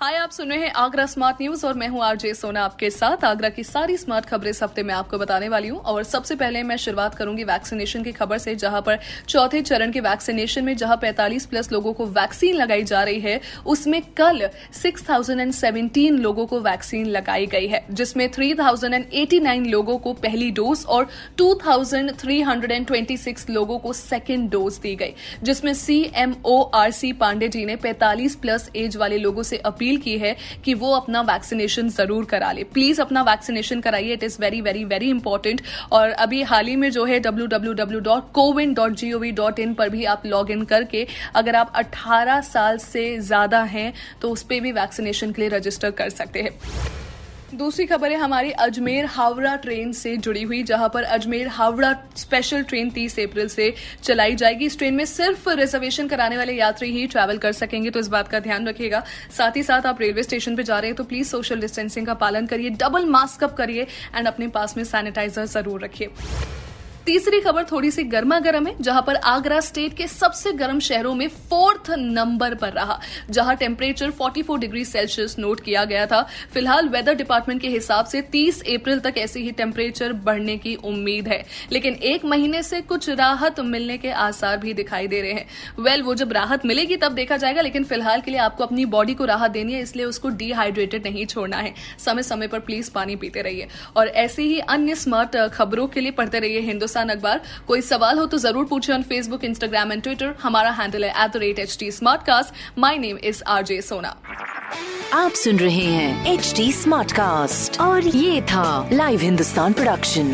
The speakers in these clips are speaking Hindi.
hi, आप सुन रहे हैं आगरा स्मार्ट न्यूज़ और मैं हूँ आरजे सोना आपके साथ। आगरा की सारी स्मार्ट खबरें इस हफ़्ते में आपको बताने वाली हूँ। और सबसे पहले मैं शुरुआत करूँगी वैक्सीनेशन की खबर से, जहाँ पर चौथे चरण के वैक्सीनेशन में जहाँ 45 प्लस लोगों को वैक्सीन लगाई जा रही है, उसमें कल 6017 लोगों को वैक्सीन लगाई गई है, जिसमें 3089 लोगों को पहली डोज और 2326 लोगों को सेकेंड डोज दी गई, जिसमें सीएमओ आरसी पांडे जी ने 45 प्लस एज वाले लोगों से अपील अपील की है कि वो अपना वैक्सीनेशन ज़रूर करा ले। प्लीज़ अपना वैक्सीनेशन कराइए। It is very very very important और अभी हाल ही में जो है W W W dot CoWIN dot G O V dot in पर भी आप लॉग इन करके अगर आप 18 साल से ज़्यादा हैं तो उस पर भी वैक्सीनेशन के लिए रजिस्टर कर सकते हैं। दूसरी खबर है, हमारी अजमेर हावड़ा ट्रेन से जुड़ी हुई, जहाँ पर अजमेर हावड़ा स्पेशल ट्रेन 30 अप्रैल से चलाई जाएगी। इस ट्रेन में सिर्फ़ रिजर्वेशन कराने वाले यात्री ही ट्रैवल कर सकेंगे तो इस बात का ध्यान रखिएगा। साथ ही साथ आप रेलवे स्टेशन पर जा रहे हैं तो प्लीज़ सोशल डिस्टेंसिंग का पालन करिए डबल मास्क अप करिए एंड अपने पास में सैनिटाइजर ज़रूर रखिए। तीसरी खबर थोड़ी सी गर्मा गर्म है जहाँ पर आगरा स्टेट के सबसे गर्म शहरों में फोर्थ नंबर पर रहा जहाँ टेम्परेचर 44 डिग्री सेल्सियस नोट किया गया था। फ़िलहाल वेदर डिपार्टमेंट के हिसाब से 30 अप्रैल तक ऐसे ही टेम्परेचर बढ़ने की उम्मीद है लेकिन एक महीने से कुछ राहत मिलने के आसार भी दिखाई दे रहे हैं। वेल well, वो जब राहत मिलेगी तब देखा जाएगा लेकिन फ़िलहाल के लिए आपको अपनी बॉडी को राहत देनी है इसलिए उसको डिहाइड्रेटेड नहीं छोड़ना है। समय समय पर प्लीज़ पानी पीते रहिए। और ऐसी ही अन्य स्मार्ट खबरों के लिए पढ़ते रहिए हिंदुस्तान हिंदुस्तान अखबार कोई सवाल हो तो ज़रूर पूछे on Facebook Instagram and Twitter हमारा हैंडल है at the rate H T smart cast my name is R J Sona आप सुन रहे हैं एच टी स्मार्ट कास्ट और ये था live Hindustan production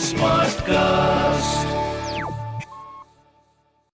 smart Smartcast.